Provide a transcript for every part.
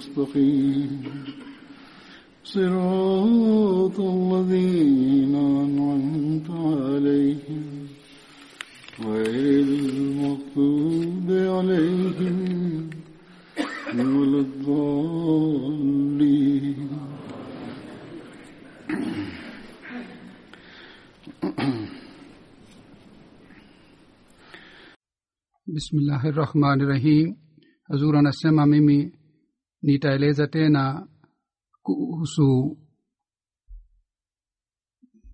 المستقيم. صراط الذين أنعمت عليهم غير المغضوب عليهم ولا الضالين. بسم الله الرحمن الرحيم. حضور أنا اسلام ميمي. Nitaeleza tena kuhusu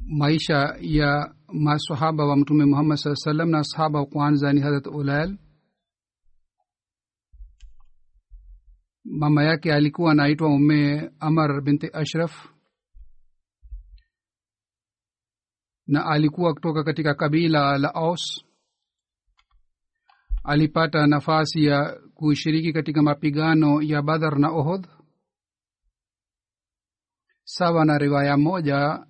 maisha ya masahaba wa mtume muhammad saa salam na sahaba wa kwanza ni harat ulal. Mama yake alikuwa anaitwa ume amar binti ashraf. Na alikuwa kutoka katika kabila la aus. Alipata nafasi ya kushiriki katika mapigano ya badhar na ohod sawa na riwaya moja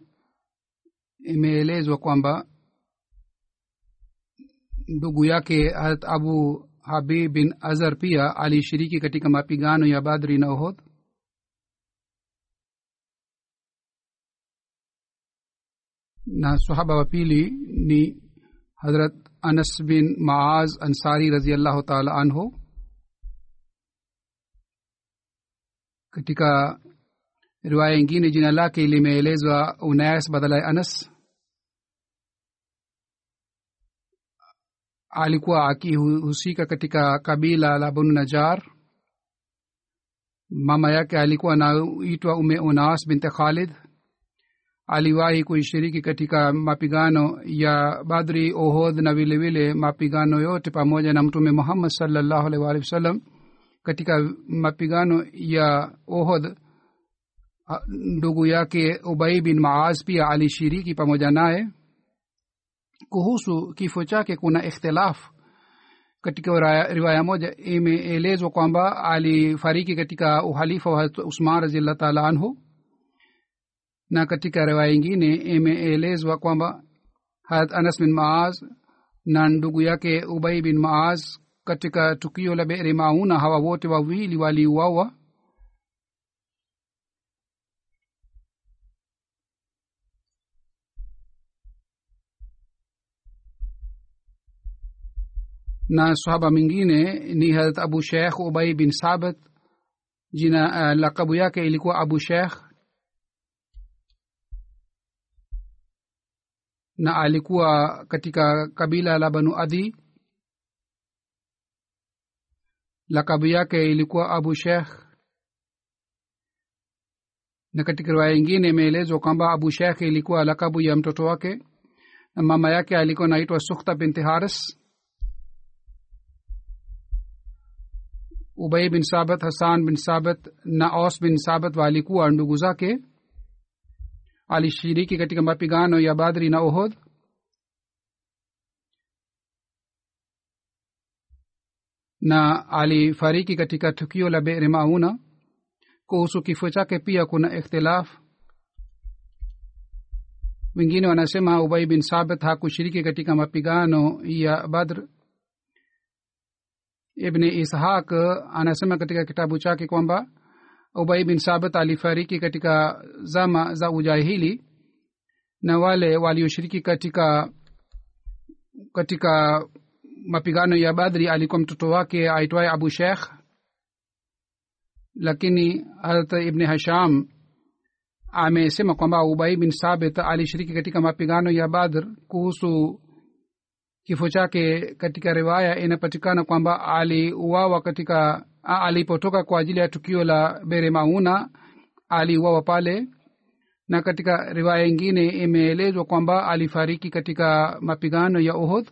imeelezwa kwamba ndugu yake harat abu habib bin azar pia alishiriki katika mapigano ya badri na ohod na sahaba wa pili ni harat anas bin maaz ansari raziallahu taala anhu katika riwaya ingine jina lake limeelezwa unas badala ya anas. Alikuwa akihusika katika kabila la banu najar. Mama yake alikuwa anaitwa ume unas binte khalid. Aliwahi kuishiriki katika mapigano ya badri ohodh na vilevile mapigano yote pamoja na mtume muhammad salllahu alih waalihi wasallam katika mapigano ya ohod ndugu yake ubai bin maaz pia alishiriki pamoja naye. Kuhusu kifo chake kuna ikhtilaf katika riwaya moja. Imeelezwa kwamba alifariki katika uhalifa wa usman raziallah taala anhu. Na katika riwaya ingine imeelezwa kwamba harat anas bin maaz na ndugu yake ubai bin maaz katika tukio la beri mauna hawa wote wawili waliuawa. Na sahaba mwingine ni harat abu sheikh ubai bin sabit. Jina uh, lakabu yake ilikuwa abu sheikh. Na alikuwa katika kabila la banu adhi lakabu yake ilikuwa abu sheikh. Na katika riwaya ingine imeelezwa kwamba abu sheikh ilikuwa lakabu ya mtoto wake na mama yake alikuwa naitwa sukhta binti haris. Ubay bin sabat hasan bin sabat na os bin sabat walikuwa ndugu zake. Alishiriki katika mapigano ya badri na ohod na alifariki katika tukio la beri mauna. Kuhusu kifo chake pia kuna ikhtilaf. Wengine wanasema ubai bin sabit hakushiriki katika mapigano ya badr. Ibni ishaq anasema katika kitabu chake kwamba ubai bin sabit alifariki katika zama za ujahili na wale walioshiriki katika katika mapigano ya badri alikuwa mtoto wake aitwaye abu sheikh. Lakini harat ibni hasham amesema kwamba ubai bin sabit alishiriki katika mapigano ya badr kuhusu kifo chake. Katika riwaya inapatikana kwamba aliuawa katika alipotoka kwa ajili ya tukio la bere mauna aliuawa pale. Na katika riwaya ingine imeelezwa kwamba alifariki katika mapigano ya uhud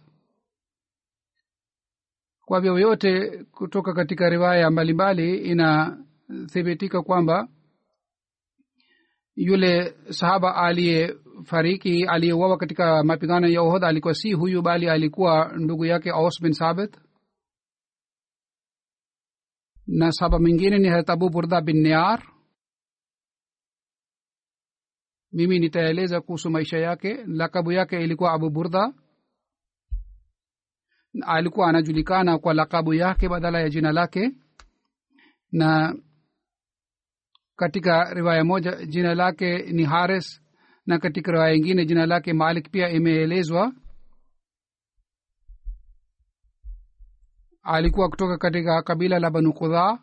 kwa vyovyote kutoka katika riwaya mbalimbali inathibitika kwamba yule sahaba aliyefariki aliyeuawa katika mapigano ya ohod alikuwa si huyu bali alikuwa ndugu yake aus bin sabit. Na sahaba mwingine ni harat abu burda bin niar. Mimi nitaeleza kuhusu maisha yake. Lakabu yake ilikuwa abu burda alikuwa anajulikana kwa lakabu yake badala ya jina lake. Na katika riwaya moja jina lake ni hares na katika riwaya ingine jina lake malik pia imeelezwa. Alikuwa kutoka katika kabila la banu kudha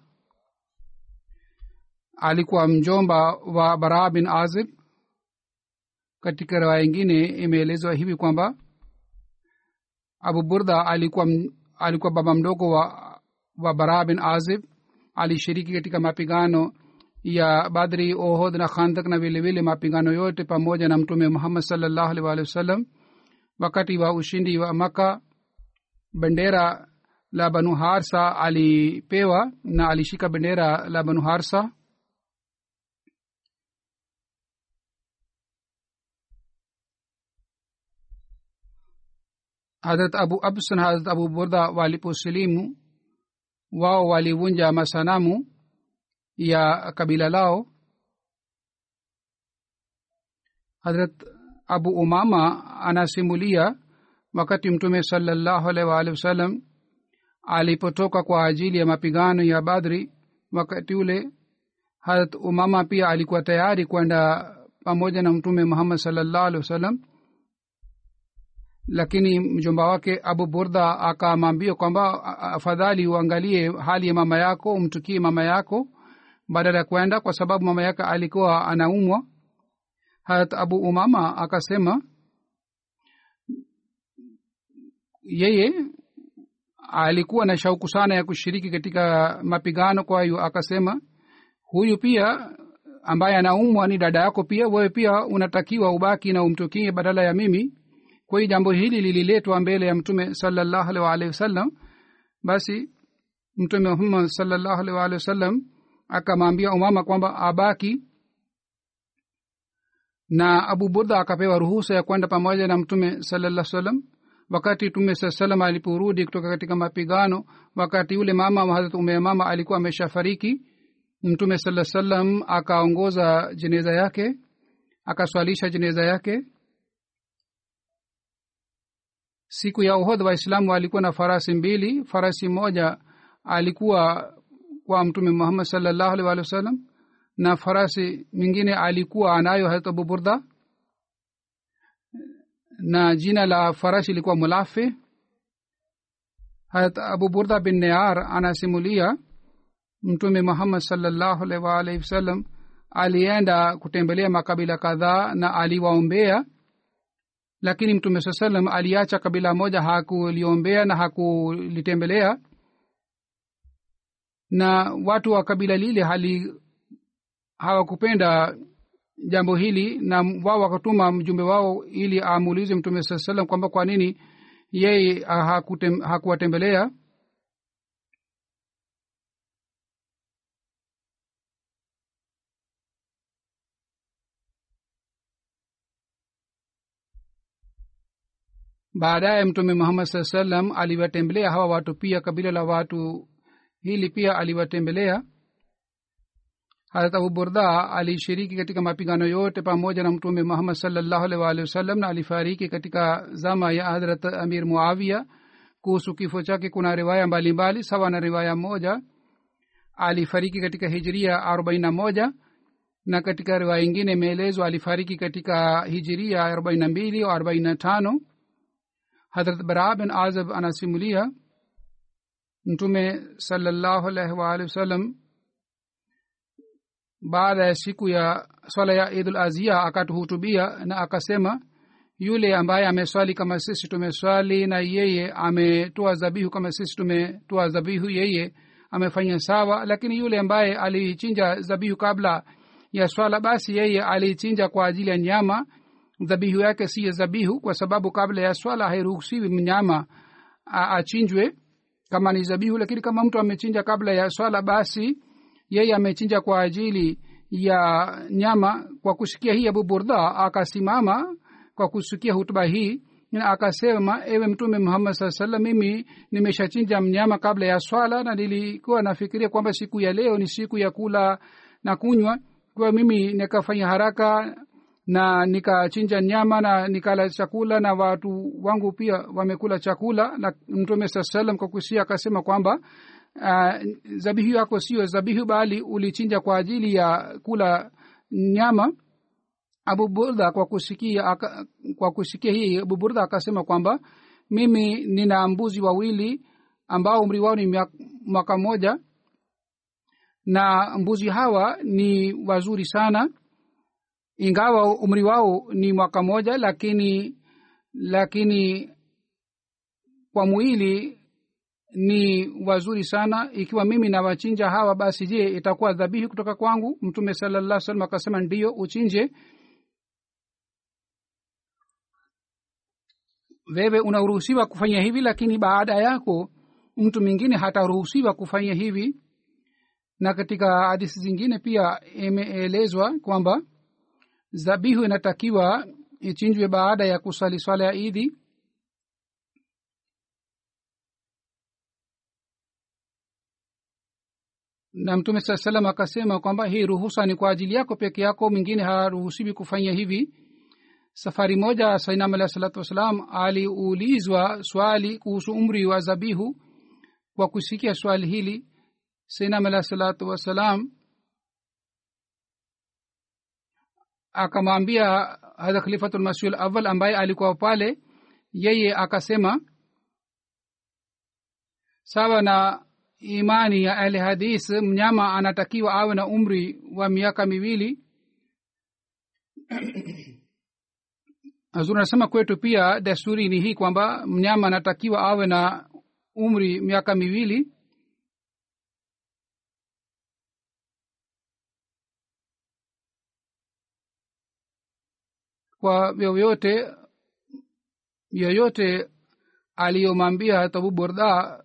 alikuwa mjomba wa baraa bin azib. Katika riwaya ingine imeelezwa hivi kwamba abu burda alikuwa alikuwa baba mdogo wa, wa bara bin azib. Alishiriki katika mapigano ya badri ohod na khandak na vilevile mapigano yote pamoja na mtume muhammad salllahu alih walihi wasallam wakati wa ushindi wa maka bendera la banu harsa alipewa na alishika bendera la banu harsa hadrat abu abs na hadrat abu burda waliposilimu wao walivunja masanamu ya kabila lao. Hadrat abu umama anasimulia wakati mtume salallahu alaihi waalihi wasallam alipotoka kwa ajili ya mapigano ya badri wakati ule hadrat umama pia alikuwa tayari kwenda pamoja na mtume muhammad salallahu alaihi wasallam lakini mjomba wake abu burda akamwambia kwamba afadhali uangalie hali ya mama yako umtukie mama yako badala ya kwenda kwa sababu mama yake alikuwa anaumwa. Harat abu umama akasema yeye alikuwa na shauku sana ya kushiriki katika mapigano kwa hiyo akasema huyu pia ambaye anaumwa ni dada yako pia wewe pia unatakiwa ubaki na umtukie badala ya mimi kwa hiyo jambo hili lililetwa mbele ya mtume salallahu alaihi waalihi wasallam basi mtume muhammad salallahu alaihi waalihi wasallam akamwambia umama kwamba abaki na abu burda akapewa ruhusa ya kwenda pamoja na mtume salaa salam wakati mtume saa salam aliporudi kutoka katika mapigano wakati yule mama hadrat ume mama alikuwa ameshafariki mtume saa salam akaongoza jeneza yake akaswalisha jeneza yake siku ya uhodha waislamu walikuwa na farasi mbili. Farasi moja alikuwa kwa mtume muhammad salllahu alih walih wasallam na farasi mwingine alikuwa anayo harat abu burda na jina la farasi ilikuwa mulafe harat abu burda bin near anasimulia mtume muhammad salllahu alih waalihi wasallam alienda kutembelea makabila kadhaa na aliwaombea lakini mtume saa salam aliacha kabila moja hakuliombea na hakulitembelea. Na watu wa kabila lile hali hawakupenda jambo hili na wao wakatuma mjumbe wao ili amuulize mtume saa salam kwamba kwa nini yeye hakuwatembelea baadaye mtume muhammad saa salam aliwatembelea hawa watu pia kabila la watu hili pia aliwatembelea. Harat abu burda alishiriki katika mapigano yote pamoja na mtume muhammad salllahu alih na alifariki katika zama ya hadrat amir muawia kuhusu kifo chake kuna riwaya mbalimbali sawa na riwaya moja. Alifariki katika hijiria arobaini na moja na katika riwaya ingine imeelezwa alifariki katika hijiria arobaini na mbili arobaini na tano hadrat bara bin azab anasimulia mtume salallahu alaihi waalihi wasallam baada ya siku ya swala ya idul azia akatuhutubia na akasema yule ambaye ameswali kama sisi tumeswali na yeye ametoa zabihu kama sisi tumetoa zabihu yeye amefanya sawa lakini yule ambaye alichinja zabihu kabla ya swala basi yeye alichinja kwa ajili ya nyama dhabihu yake si ya zabihu kwa sababu kabla ya swala hairuhusiwi mnyama achinjwe kama ni zabihu lakini kama mtu amechinja kabla ya swala basi yeye amechinja kwa ajili ya nyama. Kwa kusikia hii abu burda akasimama kwa kusikia hutuba hii na akasema ewe mtume muhammad saa salam mimi nimeshachinja mnyama kabla ya swala na nilikuwa nafikiria kwamba siku ya leo ni siku ya kula na kunywa. Kwa mimi nikafanya haraka na nikachinja nyama na nikala chakula na watu wangu pia wamekula chakula. Na mtume saa salam kwa akasema kwamba uh, zabihu yako sio zabihu bali ulichinja kwa ajili ya kula nyama. Abu burda kwa kusikia kwa kusikia hii abu burda akasema kwamba mimi nina mbuzi wawili ambao umri wao ni mwaka moja na mbuzi hawa ni wazuri sana ingawa umri wao ni mwaka moja lakini lakini kwa mwili ni wazuri sana. Ikiwa mimi nawachinja hawa basi je itakuwa dhabihi kutoka kwangu? Mtume salallah salam akasema ndiyo uchinje. Wewe unaruhusiwa kufanya hivi lakini baada yako mtu mwingine hataruhusiwa kufanya hivi. Na katika hadisi zingine pia imeelezwa kwamba zabihu inatakiwa ichinjwe baada ya kusali swala ya idhi na mtume saa salam akasema kwamba hii ruhusa ni kwa ajili yako peke yako mwingine haruhusiwi kufanya hivi. Safari moja sainam alahi salatu wassalam aliulizwa swali kuhusu umri wa zabihu kwa kusikia swali hili sainam alahi salatu wassalam akamwambia hadha khalifatulmasih awal ambaye alikuwa pale yeye akasema sawa na imani ya ahli hadis mnyama anatakiwa awe na umri wa miaka miwili. Hazur anasema kwetu pia desturi ni hii kwamba mnyama anatakiwa awe na umri miaka miwili kwa yoyote yoyote aliyomwambia abu burda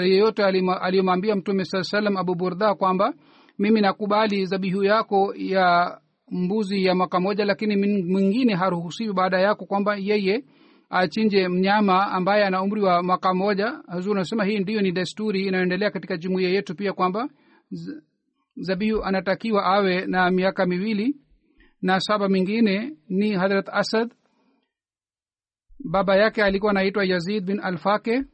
yeyote aliyomwambia mtume saa salam abu burda kwamba mimi nakubali zabihu yako ya mbuzi ya mwaka moja lakini mwingine haruhusiwi baada yako kwamba yeye achinje mnyama ambaye ana umri wa mwaka moja hazur anasema hii ndiyo ni desturi inayoendelea katika jumuiya yetu pia kwamba zabihu anatakiwa awe na miaka miwili na saba mingine ni hadrat asad. Baba yake alikuwa anaitwa yazid bin alfake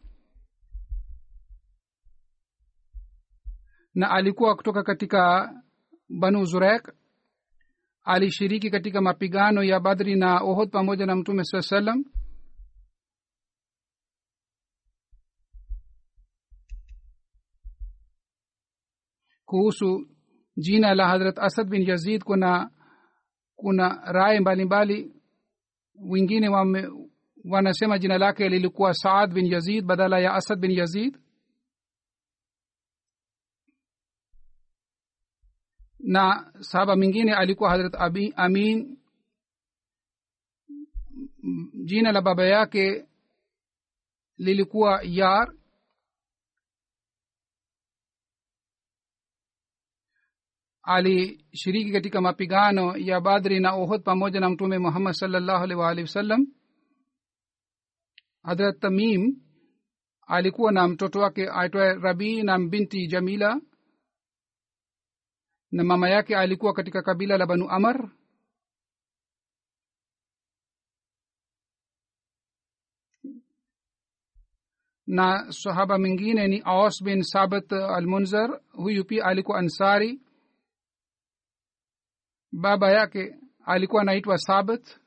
na alikuwa kutoka katika banu zurek alishiriki katika mapigano ya badri na ohod pamoja na mtume saa salam kuhusu jina la hadrat asad bin yazid kuna kuna rai mbalimbali wengine wame, wanasema jina lake lilikuwa saad bin yazid badala ya asad bin yazid. Na sahaba mingine alikuwa hadrat amin. Jina la baba yake lilikuwa yar alishiriki katika mapigano ya badri na ohod pamoja na mtume muhammad salllahu alih waalihi wasallam. Hadrat tamim alikuwa na mtoto wake aitwaye rabii na binti jamila na mama yake alikuwa katika kabila la banu amar. Na sahaba mwingine ni aus bin sabat almunzar huyu pia alikuwa ansari baba yake alikuwa anaitwa sabat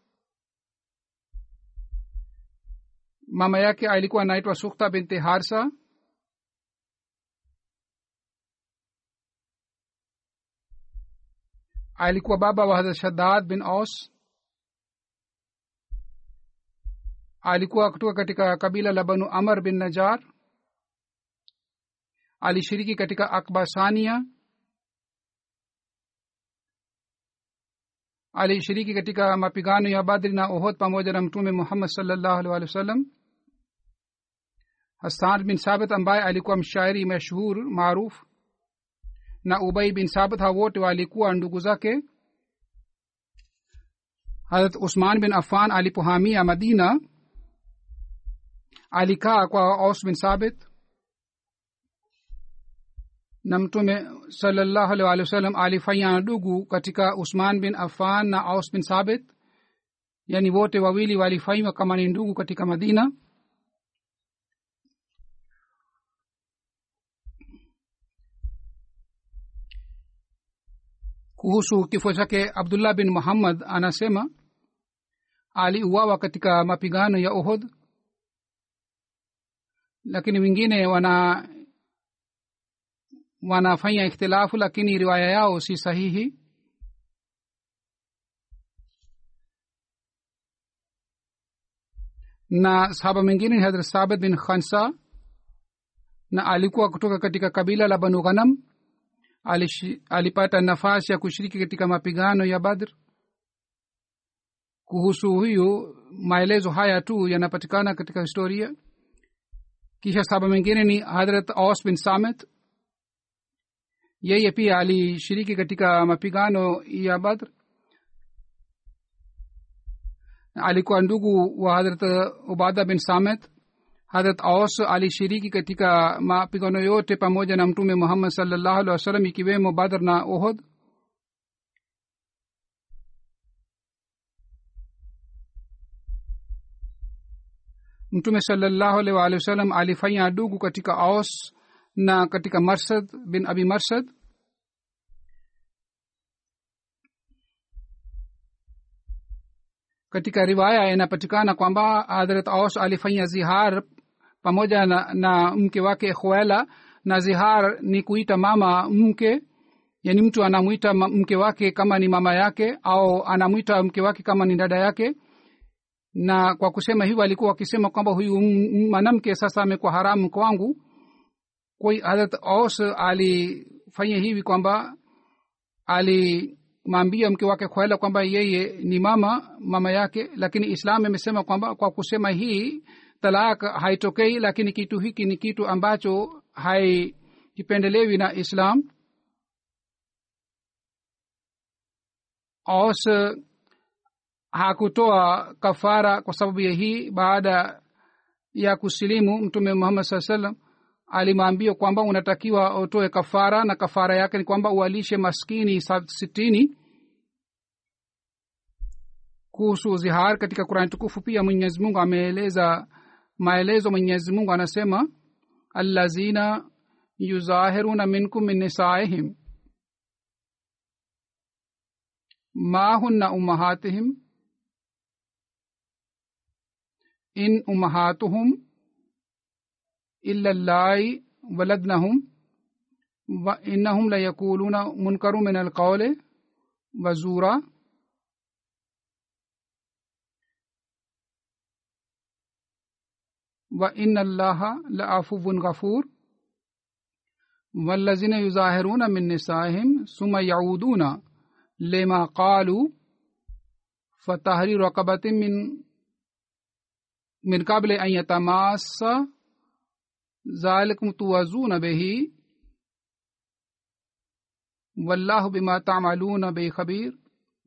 mama yake alikuwa anaitwa sukta binti harsa. Alikuwa baba wa hadrat shaddad bin aus. Alikuwa kutoka katika kabila la banu amar bin najar alishiriki katika akbasania alishiriki katika mapigano ya badri na ohod pamoja na mtume muhammad salllahu alih walih wasallam. Hasan bin sabit ambaye alikuwa mshairi mashhur maaruf na ubai bin sabit ha wote walikuwa ndugu zake. Harat usman bin affan alipohamia madina alikaa kwa aus bin sabit na mtume salallahu alih walih wasallam alifanya ndugu katika usman bin affan na aus bin sabit. Yani wote wawili walifanywa kama ni ndugu katika madina. Kuhusu kifo chake abdullah bin muhammad anasema aliuawa katika mapigano ya ohod lakini wengine wana wanafanya ikhtilafu lakini riwaya yao si sahihi. Na sahaba mwingine ni hadrat sabit bin khansa na alikuwa kutoka katika kabila la banu ghanam. Alipata nafasi ya kushiriki katika mapigano ya badr. Kuhusu huyu maelezo haya tu yanapatikana katika historia. Kisha saba mengine ni hadrat aus bin samet yeye pia alishiriki katika mapigano ya badr. Alikuwa ndugu wa hadrat ubada bin samet hadrat aus alishiriki katika mapigano yote pamoja na mtume muhammad salllahu alih wasallam ikiwemo badr na ohod mtume salllahu alih waalihi wasallam alifanya ndugu katika aus na katika marsad bin abi marsad? Katika riwaya inapatikana kwamba hadrat aus alifanya zihar pamoja na, na mke wake khuela na zihar ni kuita mama mke. Yani mtu anamwita mke wake kama ni mama yake au anamwita mke wake kama ni dada yake. Na kwa kusema hivyo alikuwa akisema kwamba huyu mwanamke sasa amekuwa haramu kwangu kwa hadrat aus alifanya hivi kwamba alimwambia mke wake khwaila kwamba yeye ni mama mama yake lakini islam amesema kwamba kwa kusema hii talak haitokei lakini kitu hiki ni kitu ambacho haikipendelewi na islam. Aus hakutoa kafara kwa sababu ya hii baada ya kusilimu mtume muhammad saa salam alimwambia kwamba unatakiwa utoe kafara na kafara yake ni kwamba ualishe maskini sitini. Kuhusu zihar katika kurani tukufu pia mwenyezi mungu ameeleza maelezo. Mwenyezi mungu anasema allazina yuzahiruna minkum min nisaihim ma hunna ummahatihim in ummahatuhum إلا اللاي ولدنهم وإنهم ليقولون منكر من القول وزورا. وإن الله لعفو غفور. والذين يظاهرون من نسائهم ثم يعودون لما قالوا فتحرير رقبة من من قبل أن يتماس ذلكم توازون به. والله بما تعملون به خبير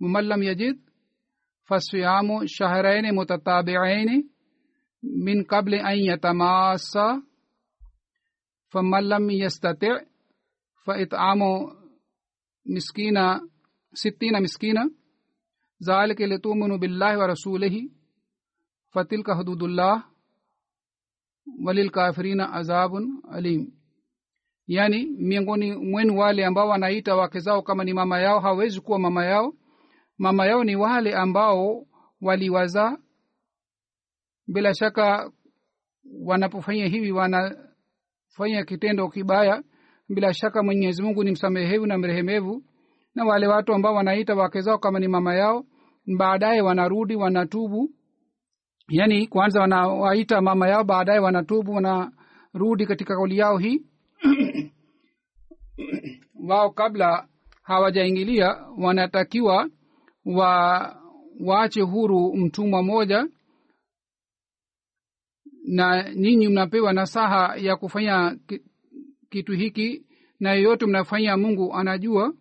ومن لم يجد فصيام شهرين متتابعين من قبل أن يتماسا فمن لم يستطع فإطعام مسكينا ستين مسكينا. ذلك لتؤمنوا بالله ورسوله. فتلك حدود الله. Walilkafirina azabun alim. Yani miongoni mwenu wale ambao wanaita wake zao kama ni mama yao hawezi kuwa mama yao. Mama yao ni wale ambao waliwazaa bila shaka wanapofanya hivi wanafanya kitendo kibaya. Bila shaka mwenyezi mungu ni msamehevu na mrehemevu. Na wale watu ambao wanaita wake zao kama ni mama yao baadaye wanarudi wanatubu yaani kwanza wanawaita mama yao baadaye wanatubu wanarudi katika kauli yao hii. Wao kabla hawajaingilia wanatakiwa wa waache huru mtumwa moja na nyinyi mnapewa nasaha ya kufanya kitu hiki na yeyote mnafanya mungu anajua.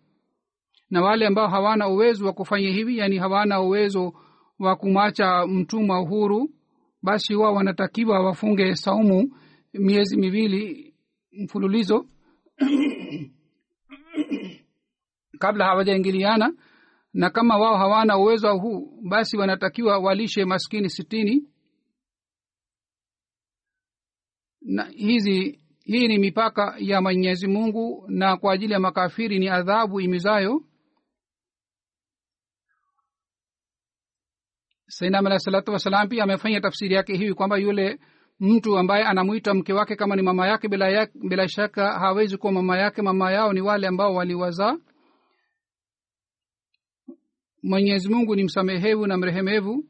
Na wale ambao hawana uwezo wa kufanya hivi yani hawana uwezo wa kumwacha mtumwa huru basi wao wanatakiwa wafunge saumu miezi miwili mfululizo. Kabla hawajaingiliana na kama wao hawana uwezo huu basi wanatakiwa walishe maskini sitini. Na hizi hii ni mipaka ya mwenyezi mungu na kwa ajili ya makafiri ni adhabu imizayo sainam alahi salatu wassalam pia amefanya tafsiri yake hivi kwamba yule mtu ambaye anamwita mke wake kama ni mama yake bila, ya, bila shaka hawezi kuwa mama yake. Mama yao ni wale ambao waliwazaa mwenyezi mungu ni msamehevu na mrehemevu.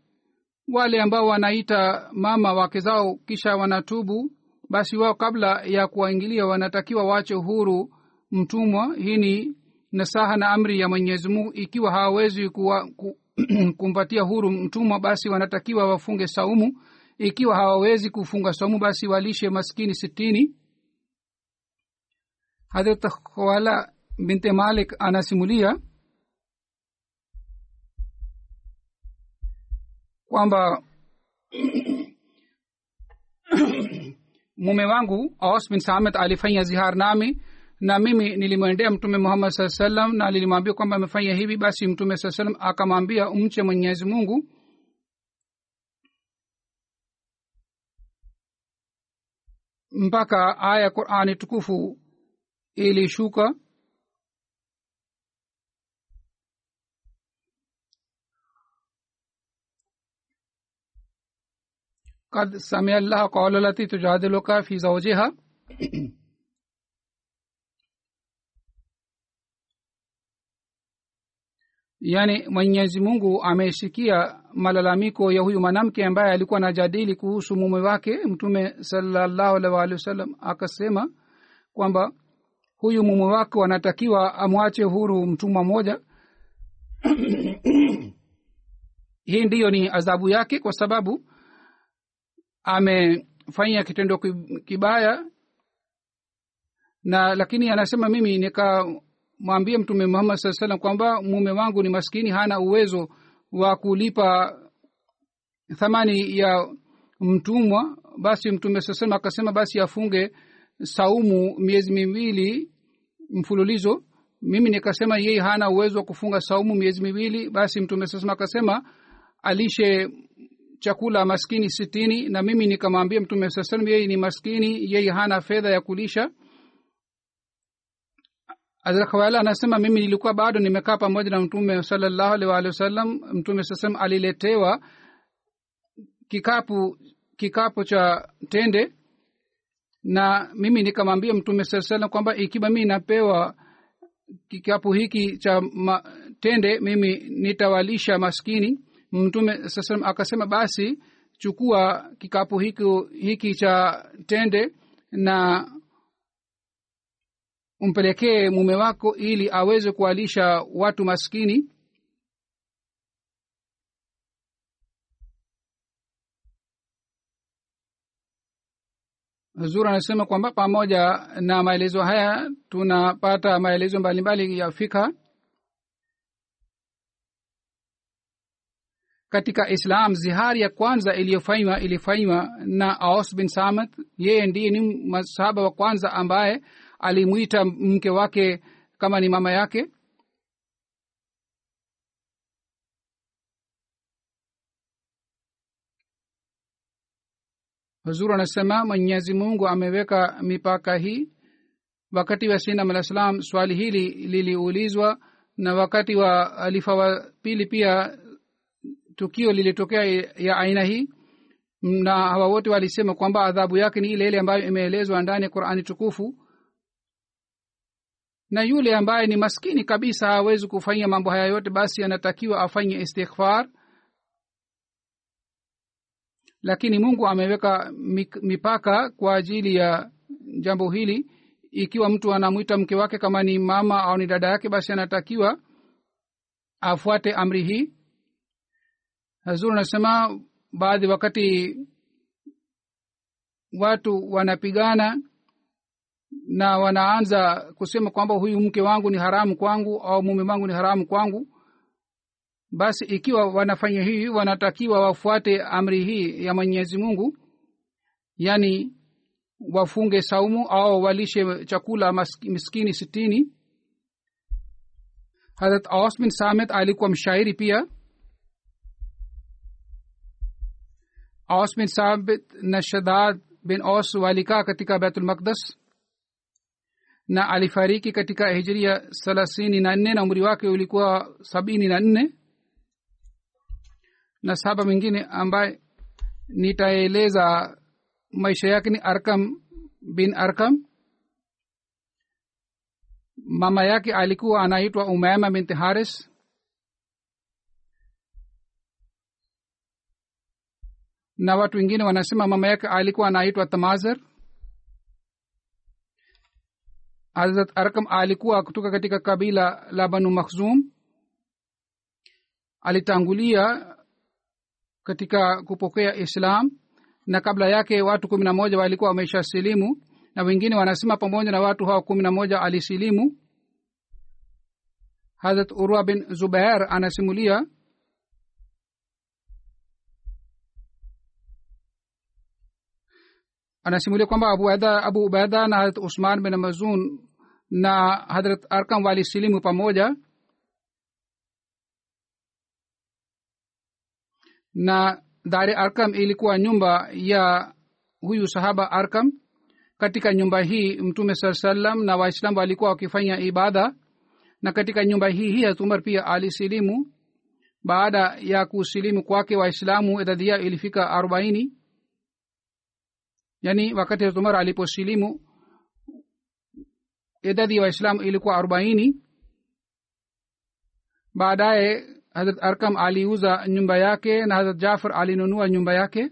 Wale ambao wanaita mama wake zao kisha wanatubu basi wao kabla ya kuwaingilia wanatakiwa wache uhuru mtumwa. Hii ni nasaha na amri ya mwenyezi mungu. Ikiwa hawawezi kumpatia huru mtumwa basi wanatakiwa wafunge saumu. Ikiwa hawawezi kufunga saumu basi walishe maskini sitini. Hadrat khwala binte malik anasimulia kwamba mume wangu aus bin samet alifanya zihar nami na mimi nilimwendea mtume muhammad saa salam na nilimwambia kwamba amefanya hivi basi mtume saa salam akamwambia umche mwenyezi mungu mpaka aya ya qurani tukufu ilishuka kad samia llah qaula lati tujadiluka fi zaujiha yaani mwenyezi mungu amesikia malalamiko ya huyu mwanamke ambaye alikuwa anajadili kuhusu mume wake mtume salallahu alaihi waalihi wasallam akasema kwamba huyu mume wake anatakiwa amwache huru mtumwa mmoja. Hii ndiyo ni adhabu yake kwa sababu amefanya kitendo kibaya. Na lakini anasema mimi nikamwambia mtume muhammad saa salam kwamba mume wangu ni maskini hana uwezo wa kulipa thamani ya mtumwa. Basi mtume saa salam akasema basi afunge saumu miezi miwili mfululizo. Mimi nikasema yeye hana uwezo wa kufunga saumu miezi miwili. Basi mtume sasema akasema alishe chakula maskini sitini. Na mimi nikamwambia mtume saa salam yeye ni maskini yeye hana fedha ya kulisha azrakhawala anasema mimi nilikuwa bado nimekaa pamoja na mtume salallahu alih waalihi wasallam. Mtume saa salam aliletewa kikapu kikapu cha tende na mimi nikamwambia mtume saa salam kwamba ikiwa mii napewa kikapu hiki cha ma, tende mimi nitawalisha maskini. Mtume saa salam akasema basi chukua kikapu hiki, hiki cha tende na umpelekee mume wako ili aweze kuwalisha watu maskini? Zur anasema kwamba pamoja na maelezo haya tunapata maelezo mbalimbali ya fika katika islam zihari ya kwanza iliyofanywa ilifanywa na aos bin samat yeye ndiye ni masahaba wa kwanza ambaye alimwita mke wake kama ni mama yake. Huzuru anasema mwenyezi mungu ameweka mipaka hii. Wakati wa sinam alah salam swali hili liliulizwa na wakati wa alifa wa pili pia tukio lilitokea ya aina hii. Na hawa wote walisema kwamba adhabu yake ni ile ile ambayo imeelezwa ndani ya qurani tukufu na yule ambaye ni maskini kabisa hawezi kufanyia mambo haya yote basi anatakiwa afanye istighfar. Lakini mungu ameweka mipaka kwa ajili ya jambo hili. Ikiwa mtu anamwita mke wake kama ni mama au ni dada yake basi anatakiwa afuate amri hii. Hazur anasema baadhi wakati watu wanapigana na wanaanza kusema kwamba huyu mke wangu ni haramu kwangu au mume wangu ni haramu kwangu basi ikiwa wanafanya hii wanatakiwa wafuate amri hii ya mwenyezi mungu yaani wafunge saumu au walishe chakula miskini sitini. Harat aus bin samet alikuwa mshairi pia. Aus bin sabit na shadad bin aus walikaa katika makdas na alifariki katika hijiria thelathini na nne na umri wake ulikuwa sabini na nne na saba mwingine ambaye nitaeleza maisha yake ni arkam bin arkam. Mama yake alikuwa anaitwa umama binti haris. Na watu wengine wanasema mama yake alikuwa anaitwa tamazar hazrat arkam alikuwa kutoka katika kabila la banu makhzum. Alitangulia katika kupokea islam. Na kabla yake watu kumi na moja walikuwa wamesha silimu na wengine wanasema pamoja na watu hao kumi na moja alisilimu. Hazrat urwa bin zubair anasimulia anasimulia kwamba abu abu ubaida na harat usman bin mazun na hadrat arkam walisilimu pamoja na dari arkam ilikuwa nyumba ya huyu sahaba arkam. Katika nyumba hii mtume saa salam na waislamu walikuwa wakifanya ibada. Na katika nyumba hii hii hatumar pia alisilimu baada ya kusilimu kwake waislamu idadi ilifika arobaini yaani wakati umar aliposilimu idadi ya waislamu ilikuwa arobaini. Baadaye hazrat arkam aliuza nyumba yake na hazrat jafar alinunua nyumba yake.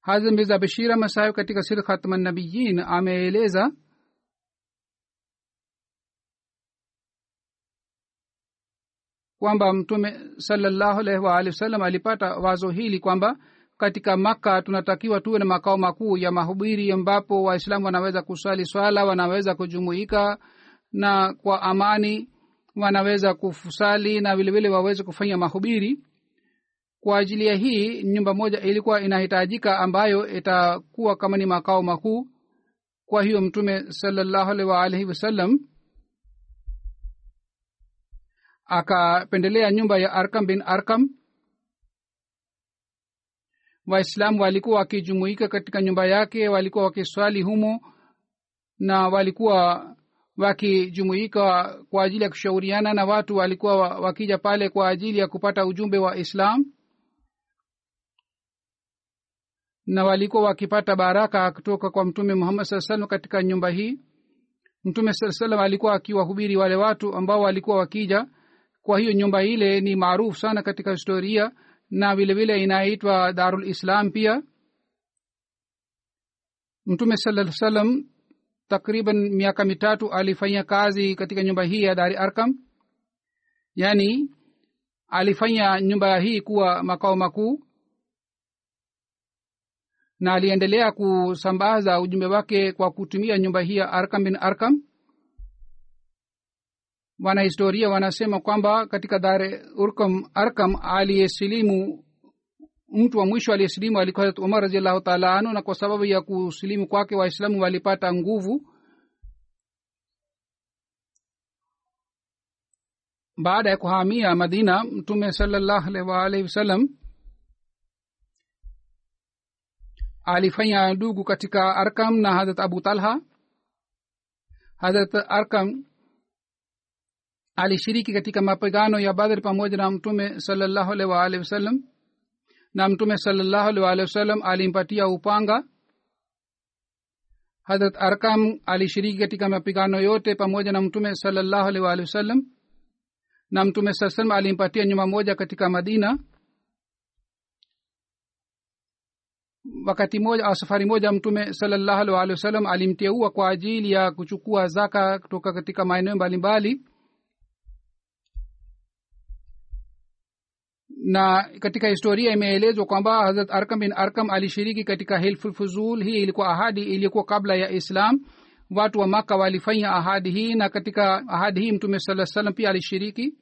Hazrat mirza bashira masahib katika sir khatmanabiyin ameeleza kwamba mtume salallahu alaihi waalihi wasallam alipata wazo hili kwamba katika makka tunatakiwa tuwe na makao makuu ya mahubiri ambapo waislamu wanaweza kusali swala wanaweza kujumuika na kwa amani wanaweza kusali na vilevile waweze kufanya mahubiri. Kwa ajili ya hii nyumba moja ilikuwa inahitajika ambayo itakuwa kama ni makao makuu. Kwa hiyo mtume salallahu alaihi waalihi wasallam akapendelea nyumba ya arkam bin arkam waislamu walikuwa wakijumuika katika nyumba yake walikuwa wakiswali humo na walikuwa wakijumuika kwa ajili ya kushauriana na watu walikuwa wakija pale kwa ajili ya kupata ujumbe wa islam. Na walikuwa wakipata baraka kutoka kwa mtume muhammad saa salam katika nyumba hii. Mtume saa salam alikuwa akiwahubiri wale watu ambao walikuwa wakija. Kwa hiyo nyumba ile ni maarufu sana katika historia na vile vile inaitwa darul islam pia. Mtume saa salam takriban miaka mitatu alifanya kazi katika nyumba hii ya dari arkam yaani alifanya nyumba hii kuwa makao makuu. Na aliendelea kusambaza ujumbe wake kwa kutumia nyumba hii ya arkam bin arkam wanahistoria wanasema kwamba katika dare urkam arkam aliyesilimu mtu wa mwisho aliyesilimu alikuwa Hazrat umar raziallahu taala anhu na kwa sababu ya kusilimu kwake waislamu walipata nguvu. Baada ya kuhamia madina mtume salallahu alaihi waalihi wasallam alifanya ndugu katika arkam na hadrat abu talha. Hadrat arkam alishiriki katika mapigano ya badr pamoja na mtume salallahu alaihi waalihi wasallam. Na mtume salallahu alaihi waalihi wasallam alimpatia upanga. Hadrat arkam alishiriki katika mapigano yote pamoja na mtume salallahu waalihi wasallam. Na mtume saa salam alimpatia nyuma moja katika madina. Wakati moja safari moja mtume salallahu alhi walihi wasallam alimteua kwa ajili ya kuchukua zaka kutoka katika maeneo mbalimbali na katika historia imeelezwa kwamba hazrat arkam bin arkam alishiriki katika hilfulfuzul hii ilikuwa ahadi iliyokuwa kabla ya islam. Watu wa maka walifanya ahadi hii na katika ahadi hii mtume saa salam pia alishiriki.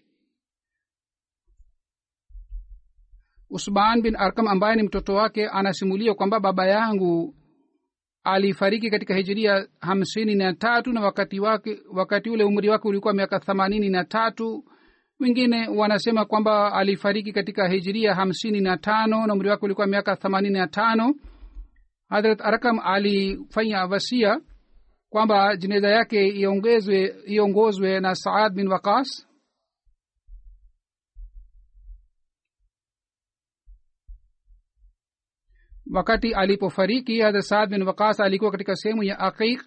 Usman bin arkam ambaye ni mtoto wake anasimulia kwamba baba yangu alifariki katika hijiria hamsini na tatu na wakati wake wakati ule umri wake ulikuwa miaka themanini na tatu wengine wanasema kwamba alifariki katika hijiria hamsini na tano na umri wake ulikuwa miaka themanini na tano. Hadrat arkam alifanya wasia kwamba jeneza yake iongozwe na saad bin wakas wakati alipofariki hadrat saad bin wakas alikuwa katika sehemu ya aqiq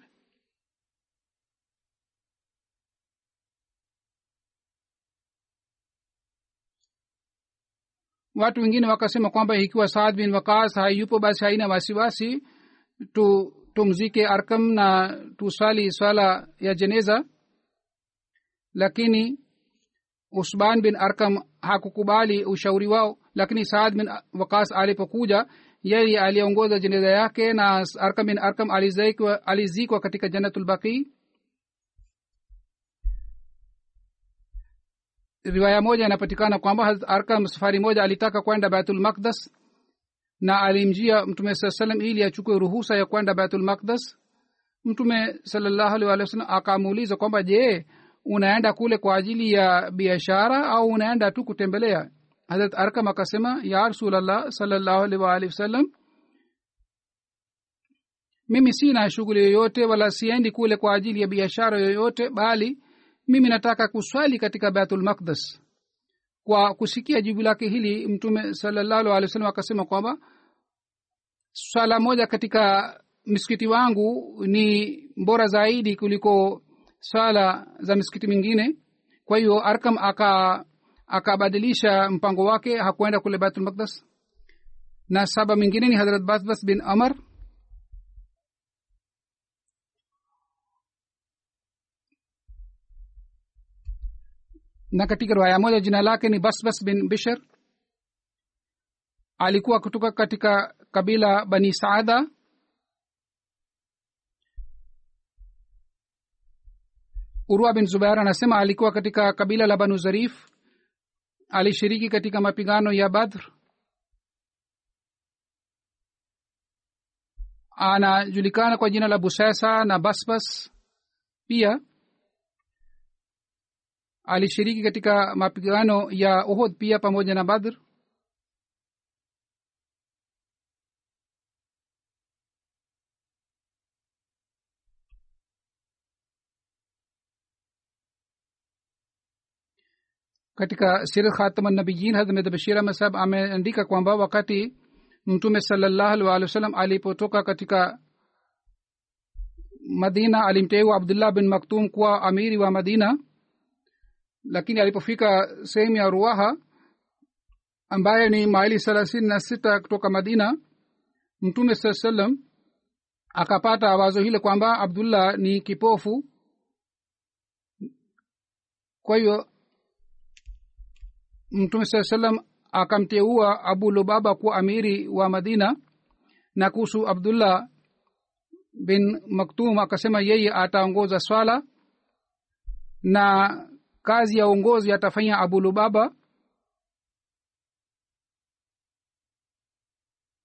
watu wengine wakasema kwamba ikiwa saad bin wakas hayupo basi haina wasiwasi. Tu tumzike arkam na tusali swala ya jeneza. Lakini usban bin arkam hakukubali ushauri wao. Lakini saad bin wakas alipokuja yeye aliongoza jeneza yake na arkam bin arkam alizikwa, alizikwa katika janatulbaqii riwaya moja inapatikana kwamba arkam safari moja alitaka kwenda baitul makdas na alimjia mtume saa salam ili achukue ruhusa ya kwenda baitul makdas mtume salallahu alih walih wasalam akamuuliza kwamba je unaenda kule kwa ajili ya biashara au unaenda tu kutembelea? Harat arkam akasema ya rasulllah salallahu alih waalihi wasallam mimi sina shughuli yoyote wala siendi kule kwa ajili ya biashara yoyote bali mimi nataka kuswali katika baitul maqdas kwa kusikia jibu lake hili mtume salallahu alih wasallam akasema kwamba swala moja katika msikiti wangu ni bora zaidi kuliko swala za misikiti mingine. Kwa hiyo arkam aka akabadilisha mpango wake hakuenda kule baitul maqdas na saba mingine ni hadrat basbas bin amar na katika riwaya moja jina lake ni basbas bin bishr. Alikuwa kutoka katika kabila bani saada. Urwa bin zubair anasema alikuwa katika kabila la banu zarif. Alishiriki katika mapigano ya badr. Anajulikana kwa jina la busesa na basbas. Pia alishiriki katika mapigano ya uhud pia pamoja na badr? Katika sir khatam nabiyin hadrat bashir ahmad sahab ameandika kwamba wakati mtume salallahu alih walih wa sallam alipotoka katika madina alimteua abdullah bin maktum kuwa amiri wa madina lakini alipofika sehemu ya ruaha ambaye ni maili thelathini na sita kutoka madina mtume saa salam akapata wazo hile kwamba abdullah ni kipofu. Kwa hiyo mtume saa salam akamteua abu lubaba kuwa amiri wa madina na kuhusu abdullah bin maktum akasema yeye ataongoza swala na kazi ya uongozi atafanya abu lubaba?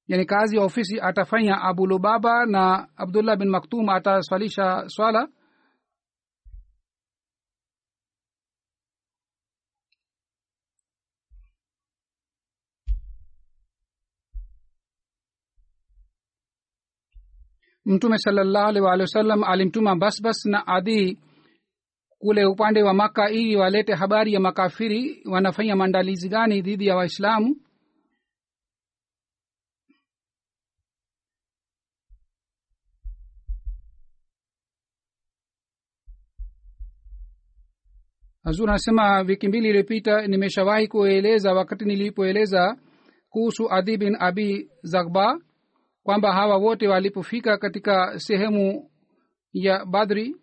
Yani kazi ya ofisi atafanya abu lubaba na abdullah bin maktum ataswalisha swala? Mtume salallahu alaihi waalihi wasallam alimtuma basbas na adi kule upande wa maka ili walete habari ya makafiri wanafanya maandalizi gani dhidi ya waislamu? Hazur anasema wiki mbili iliyopita nimeshawahi kueleza wakati nilipoeleza kuhusu adhi bin abi zagba kwamba hawa wote walipofika katika sehemu ya badri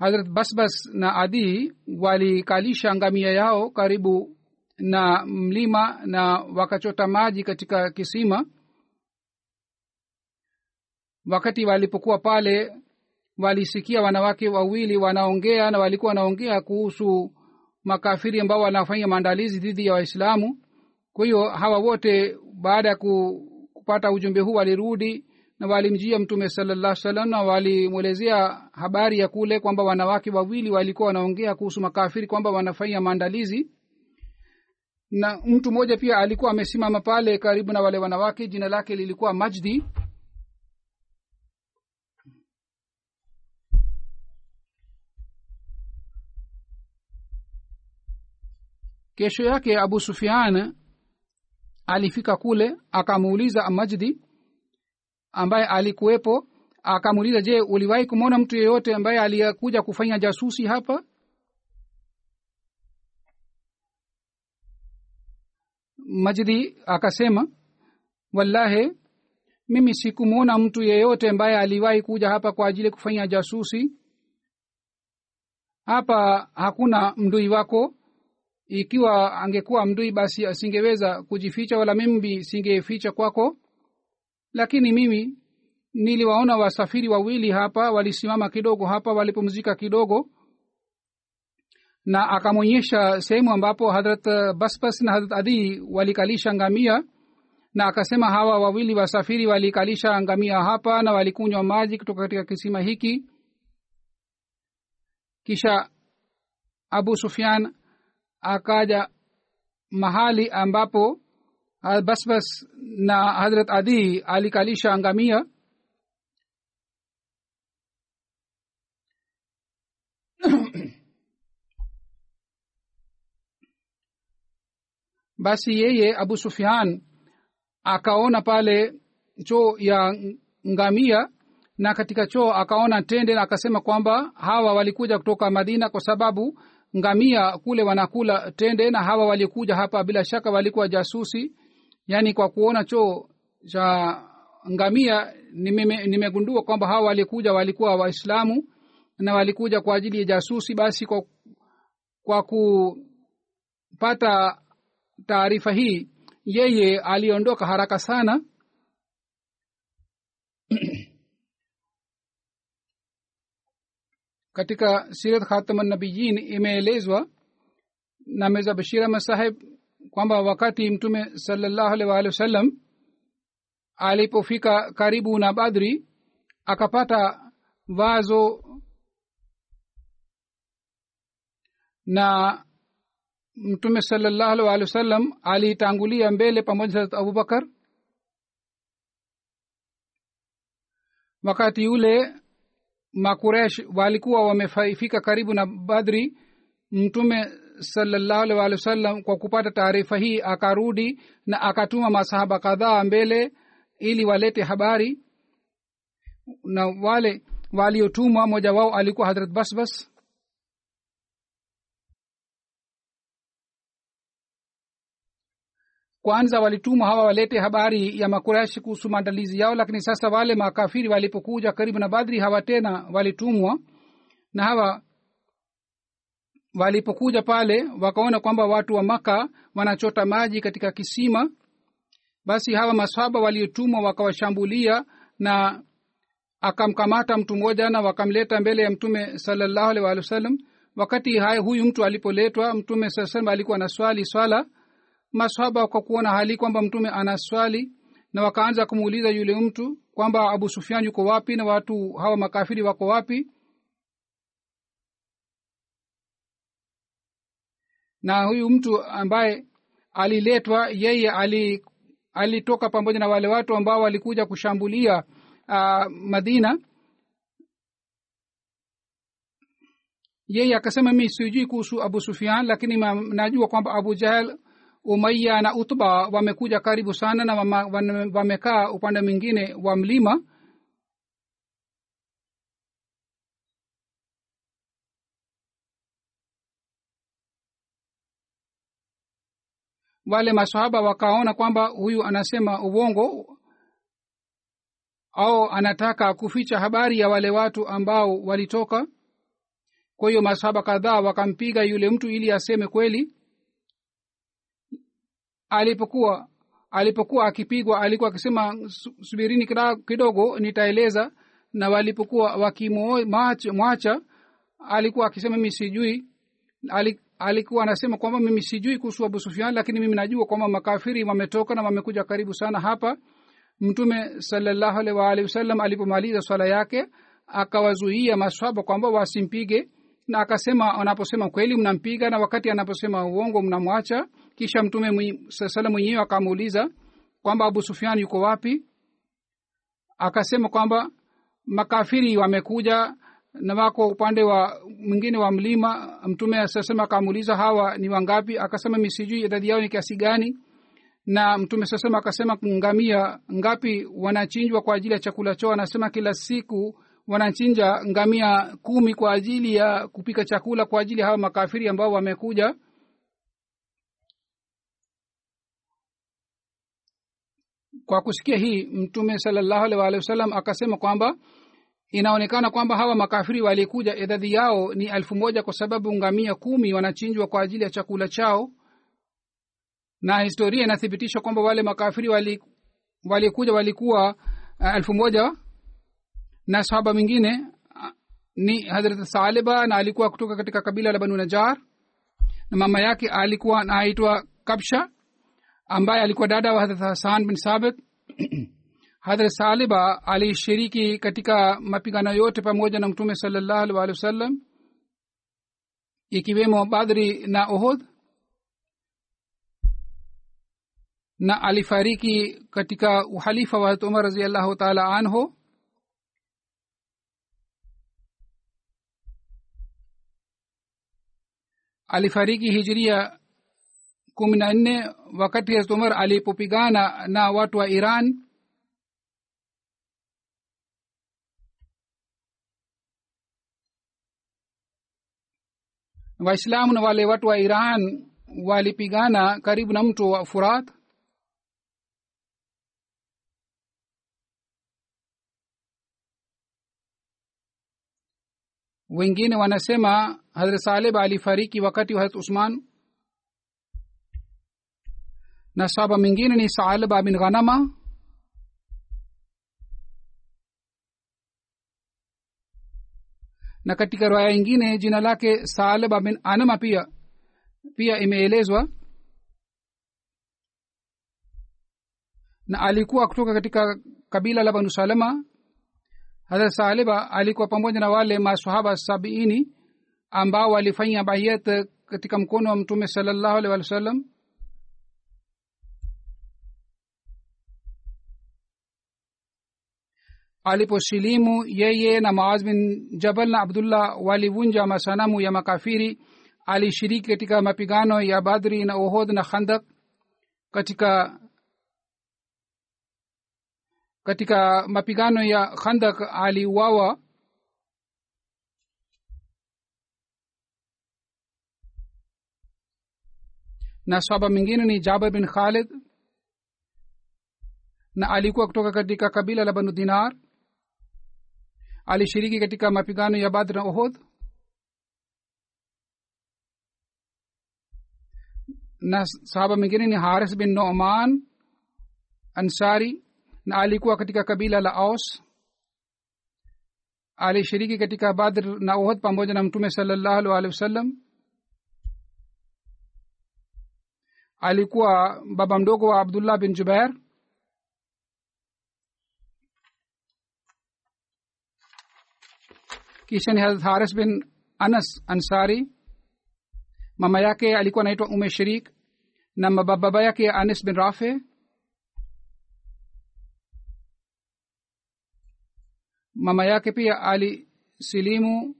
hazrat basbas na adi walikalisha ngamia yao karibu na mlima na wakachota maji katika kisima. Wakati walipokuwa pale walisikia wanawake wawili wanaongea na walikuwa wanaongea kuhusu makafiri ambao wanafanya maandalizi dhidi ya waislamu. Kwa hiyo hawa wote baada ya kupata ujumbe huu walirudi na walimjia mtume salallah salam na walimwelezea habari ya kule kwamba wanawake wawili walikuwa wanaongea kuhusu makafiri kwamba wanafanya maandalizi. Na mtu mmoja pia alikuwa amesimama pale karibu na wale wanawake jina lake lilikuwa majdi. Kesho yake abu sufian alifika kule akamuuliza majdi ambaye alikuwepo akamuuliza je uliwahi kumwona mtu yeyote ambaye aliyekuja kufanya jasusi hapa? Majidi akasema wallahi mimi sikumwona mtu yeyote ambaye aliwahi kuja hapa kwa ajili ya kufanya jasusi. Hapa hakuna mdui wako. Ikiwa angekuwa mdui basi asingeweza kujificha wala mimi singeficha kwako lakini mimi niliwaona wasafiri wawili hapa walisimama kidogo hapa walipumzika kidogo. Na akamwonyesha sehemu ambapo hadrat basbas na hadrat adi walikalisha ngamia. Na akasema hawa wawili wasafiri walikalisha ngamia hapa na walikunywa maji kutoka katika kisima hiki. Kisha abu sufian akaja mahali ambapo basbas na hadrat adi alikalisha ngamia. Basi yeye abu sufian akaona pale choo ya ngamia na katika choo akaona tende na akasema kwamba hawa walikuja kutoka madina kwa sababu ngamia kule wanakula tende na hawa walikuja hapa bila shaka walikuwa jasusi yaani kwa kuona choo cha ngamia nimegundua nime kwamba hawa walikuja walikuwa waislamu na walikuja kwa ajili ya jasusi basi kwa, kwa kupata taarifa hii yeye aliondoka haraka sana. Katika sirat khataman nabiyin imeelezwa na meza bashira ahmad saheb kwamba wakati mtume salallahu alaihi waalihi wasallam alipofika karibu na badri akapata vazo na mtume salallahu alaihi waalihi wasallam alitangulia mbele pamoja na abubakar wakati ule makuresh walikuwa wamefika karibu na badri mtume salallahu alaihi wa sallam kwa kupata taarifa hii akarudi na akatuma masahaba kadhaa mbele ili walete habari. Na wale waliotumwa moja wao alikuwa hadrat basbas. Kwanza walitumwa hawa walete habari ya makurashi kuhusu maandalizi yao lakini sasa wale makafiri walipokuja karibu na badri hawa tena walitumwa. Na hawa walipokuja pale wakaona kwamba watu wa maka wanachota maji katika kisima basi hawa maswaba waliotumwa wakawashambulia na akamkamata mtu mmoja na wakamleta mbele ya mtume salallahu alih walih wasallam wakati haya huyu mtu alipoletwa mtume saa salam alikuwa na swali swala. Masahaba kwa hali kwamba mtume ana swali na wakaanza kumuuliza yule mtu kwamba abu sufian yuko wapi na watu hawa makafiri wako wapi na huyu mtu ambaye aliletwa yeye ali alitoka pamoja na wale watu ambao walikuja kushambulia uh, madina. Yeye akasema mi sijui kuhusu abu sufian lakini ma, najua kwamba abu jahel umaya na utba wamekuja karibu sana na wamekaa upande mwingine wa mlima wale masahaba wakaona kwamba huyu anasema uongo au anataka kuficha habari ya wale watu ambao walitoka. Kwa hiyo masahaba kadhaa wakampiga yule mtu ili aseme kweli. Alipokuwa alipokuwa akipigwa alikuwa akisema subirini kidogo nitaeleza. Na walipokuwa wakimwacha alikuwa akisema mimi sijui alikuwa anasema kwamba mimi sijui kuhusu abu sufian lakini mimi najua kwamba makafiri wametoka na wamekuja karibu sana hapa. Mtume salallahu wasallam alipomaliza swala yake akawazuia maswaba kwamba wasimpige na akasema anaposema kweli mnampiga na wakati anaposema uongo mnamwacha. Kisha mtume sala mwenyewe akamuuliza kwamba abu sufian yuko wapi? Akasema kwamba makafiri wamekuja na wako upande wa mwingine wa mlima. Mtume asasema akamuuliza hawa ni wangapi? Akasema misijui idadi yao ni kiasi gani. Na mtume sasema akasema ngamia ngapi wanachinjwa kwa ajili ya chakula chao? Anasema kila siku wanachinja ngamia kumi kwa ajili ya kupika chakula kwa ajili ya hawa makafiri ambao wamekuja. Kwa kusikia hii mtume salallahu alih waalihi wasallam akasema kwamba inaonekana kwamba hawa makafiri walikuja idadi yao ni elfu moja kwa sababu ngamia kumi wanachinjwa kwa ajili ya chakula chao. Na historia inathibitisha kwamba wale makafiri walikuja wali walikuwa uh, elfu moja. Na sahaba mwingine uh, ni hadrat saliba na alikuwa kutoka katika kabila la banu najar na mama yake alikuwa anaitwa kabsha ambaye alikuwa dada wa hadrat hasan bin sabit hadrat saliba alishiriki katika mapigano yote pamoja na mtume salallahu alih walih wasallam ikiwemo badri na ohod na alifariki katika uhalifa wa harat umar raziallahu taala anhu. Alifariki hijiria kumi na nne wakati harat umar alipopigana na watu wa iran waislamu na wale watu wa iran walipigana karibu na mto wa furat. Wengine wanasema hadrat saleb alifariki wakati wa harat usman. Na saba mingine ni salba bin ghanama na katika riwaya ingine jina lake salba bin anama pia pia imeelezwa na alikuwa kutoka katika kabila la banu salama. Hadrat saliba alikuwa pamoja na wale masahaba sabiini ambao walifanya bayat katika mkono wa mtume salallahu alih walih wa sallam aliposilimu yeye na maaz bin jabal na abdullah walivunja masanamu ya makafiri alishiriki katika mapigano ya badri na ohod na khandak katika katika mapigano ya khandak aliuawa. Na saba mingine ni jaber bin khalid na alikuwa kutoka katika kabila la banu dinar alishiriki katika mapigano ya badr na ohod na sahaba mingine ni haris bin noman ansari na alikuwa katika kabila la aus. Alishiriki katika badr na ohod pamoja na mtume salallahu alehi wasallam. Alikuwa baba mdogo wa abdullah bin jubair kisha ni harat haris bin anas ansari. Mama yake alikuwa anaitwa ume shirik na baba yake anis bin rafe mama yake pia alisilimu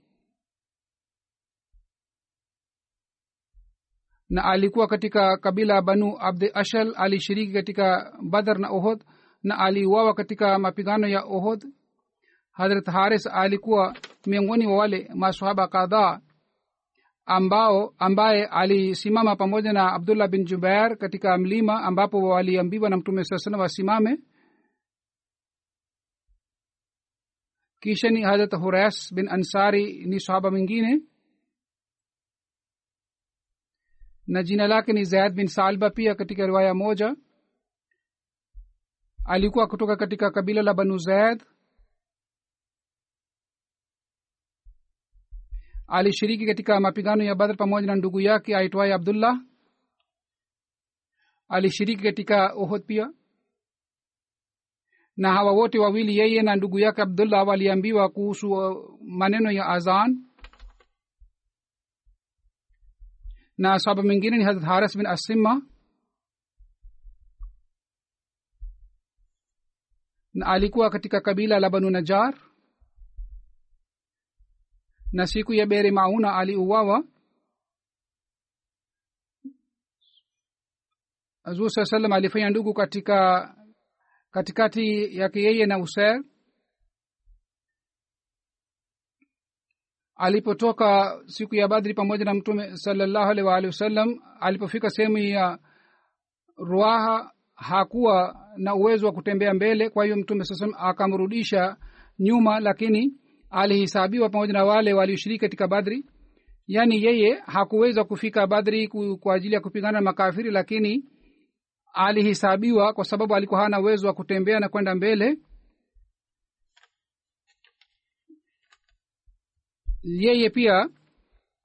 na alikuwa katika kabila banu abdi ashal. Alishiriki katika badar na ohod na aliuawa katika mapigano ya ohod hadrat haris alikuwa miongoni wa wale masohaba kadhaa ambao ambaye alisimama pamoja na abdullah bin jubair katika mlima ambapo waliambiwa na mtume saa salam wasimame. Kisha ni hadrat hurais bin ansari ni sahaba mwingine. Na jina lake ni zaid bin salba pia katika riwaya moja. Alikuwa kutoka katika kabila la banu zaid alishiriki katika mapigano ya badr pamoja na ndugu yake aitwaye abdullah. Alishiriki katika ohod pia. Na hawa wote wawili yeye na ndugu yake abdullah waliambiwa kuhusu maneno ya azan. Na saba mwingine ni hazrat haras bin asima na alikuwa katika kabila la banu najar na siku ya bere mauna aliuawa. Azur saa salam alifanya ndugu katika katikati yake yeye na user alipotoka siku ya badri pamoja na mtume salallahu alaihi waalihi wasallam alipofika sehemu ya ruaha hakuwa na uwezo wa kutembea mbele. Kwa hiyo mtume saa salam akamrudisha nyuma lakini alihisabiwa pamoja na wale walioshiriki katika badri. Yaani yeye hakuweza kufika badri kwa ajili ya kupigana na makafiri lakini alihisabiwa kwa sababu alikuwa hana uwezo wa kutembea na kwenda mbele. Yeye pia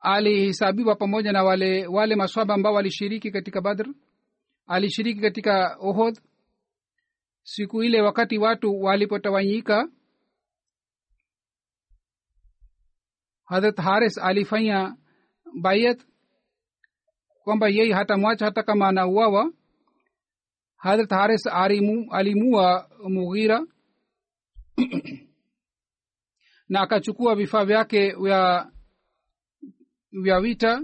alihisabiwa pamoja na wale wale maswaba ambao walishiriki katika badr. Alishiriki katika ohod siku ile wakati watu walipotawanyika hadrat haris alifanya bayat kwamba yeye hatamwacha hata kama anauawa. Hadrat haris alimu, alimua mughira na akachukua vifaa vyake vya vya vita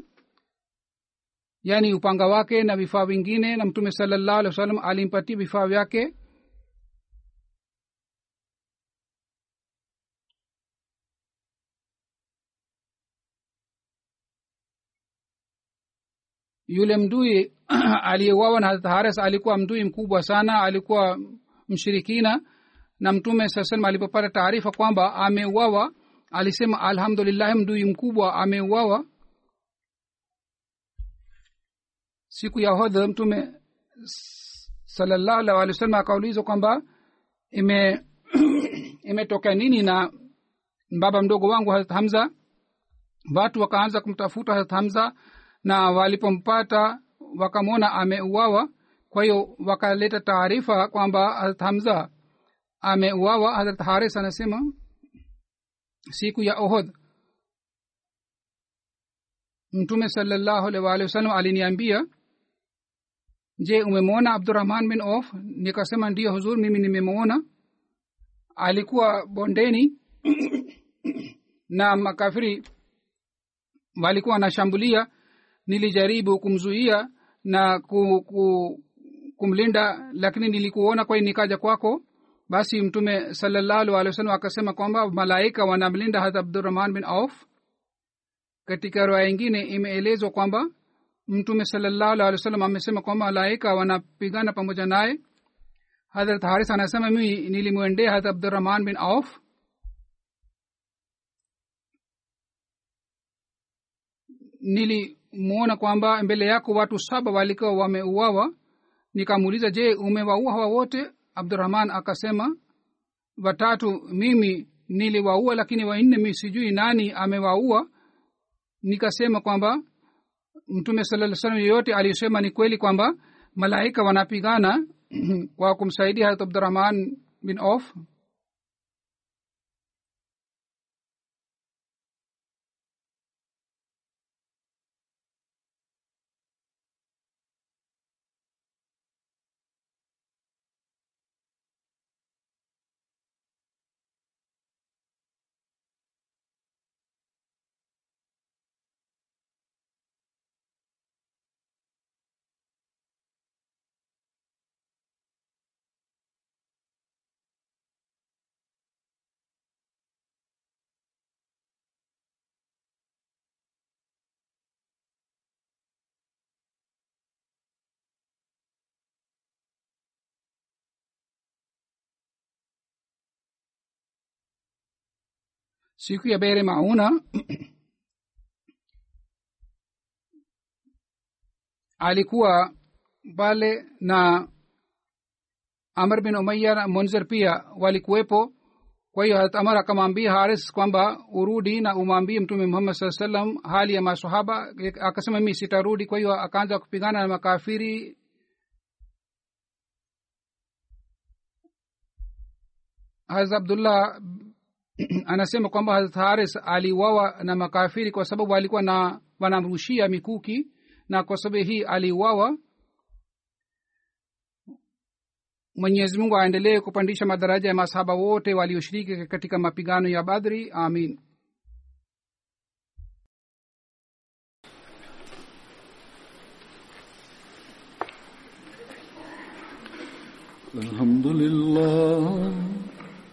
yaani upanga wake na vifaa vingine. Na mtume salallahu alih wa sallam alimpatia vifaa vyake yule mdui aliyeuawa na hadrat haris alikuwa mdui mkubwa sana alikuwa mshirikina. Na mtume saa salam alipopata taarifa kwamba ameuawa alisema alhamdulillahi mdui mkubwa ameuawa. Siku ya hodha mtume salallahu alih wa wasallam akaulizwa kwamba ime nini na baba mdogo wangu harat hamza? Watu wakaanza kumtafuta harat hamza na walipompata wakamwona ameuawa kwa hiyo wakaleta taarifa kwamba harat hamza ameuawa. Harat haris anasema siku ya ohod mtume salallahu alih waalihi wasallam aliniambia je umemwona abdurahman bin of nikasema ndiyo huzur mimi nimemwona. Alikuwa bondeni na makafiri walikuwa wanashambulia nilijaribu kumzuia na ku, ku, kumlinda lakini nilikuona kwa nikaja kwako. Basi mtume salallahu alih wa sallam akasema kwamba malaika wanamlinda hat abdurahman bin auf. Katika roya ingine imeelezwa kwamba mtume salallahu alih wa sallam amesema kwamba malaika wanapigana pamoja naye. Hadrat haris anasema mimi nilimwendea hat abdurahman bin auf nilimwona kwamba mbele yako watu saba walikuwa wameuawa. Nikamuuliza je umewaua hawa wote? Abdurahman akasema watatu mimi niliwaua lakini wanne mi sijui nani amewaua. Nikasema kwamba mtume salaa salam yeyote alisema ni kweli kwamba malaika wanapigana kwa kumsaidia harat abdurahman bin auf siku ya bere mauna alikuwa pale na amr bin umaya na munzir pia walikuwepo. Kwa hiyo harat amar akamwambia haris kwamba urudi na umwambie mtume muhammad saa salam hali ya masahaba akasema mi sitarudi. Kwa hiyo akaanza kupigana na makafiri. Harat abdullah anasema kwamba harat haris aliuawa na makafiri kwa sababu alikuwa na wanamrushia mikuki na kwa sababu hii aliuawa mwenyezi mungu aendelee kupandisha madaraja ya masahaba wote walioshiriki katika mapigano ya badri amin الحمد لله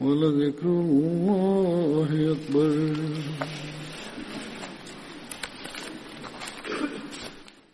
ولذكر الله أكبر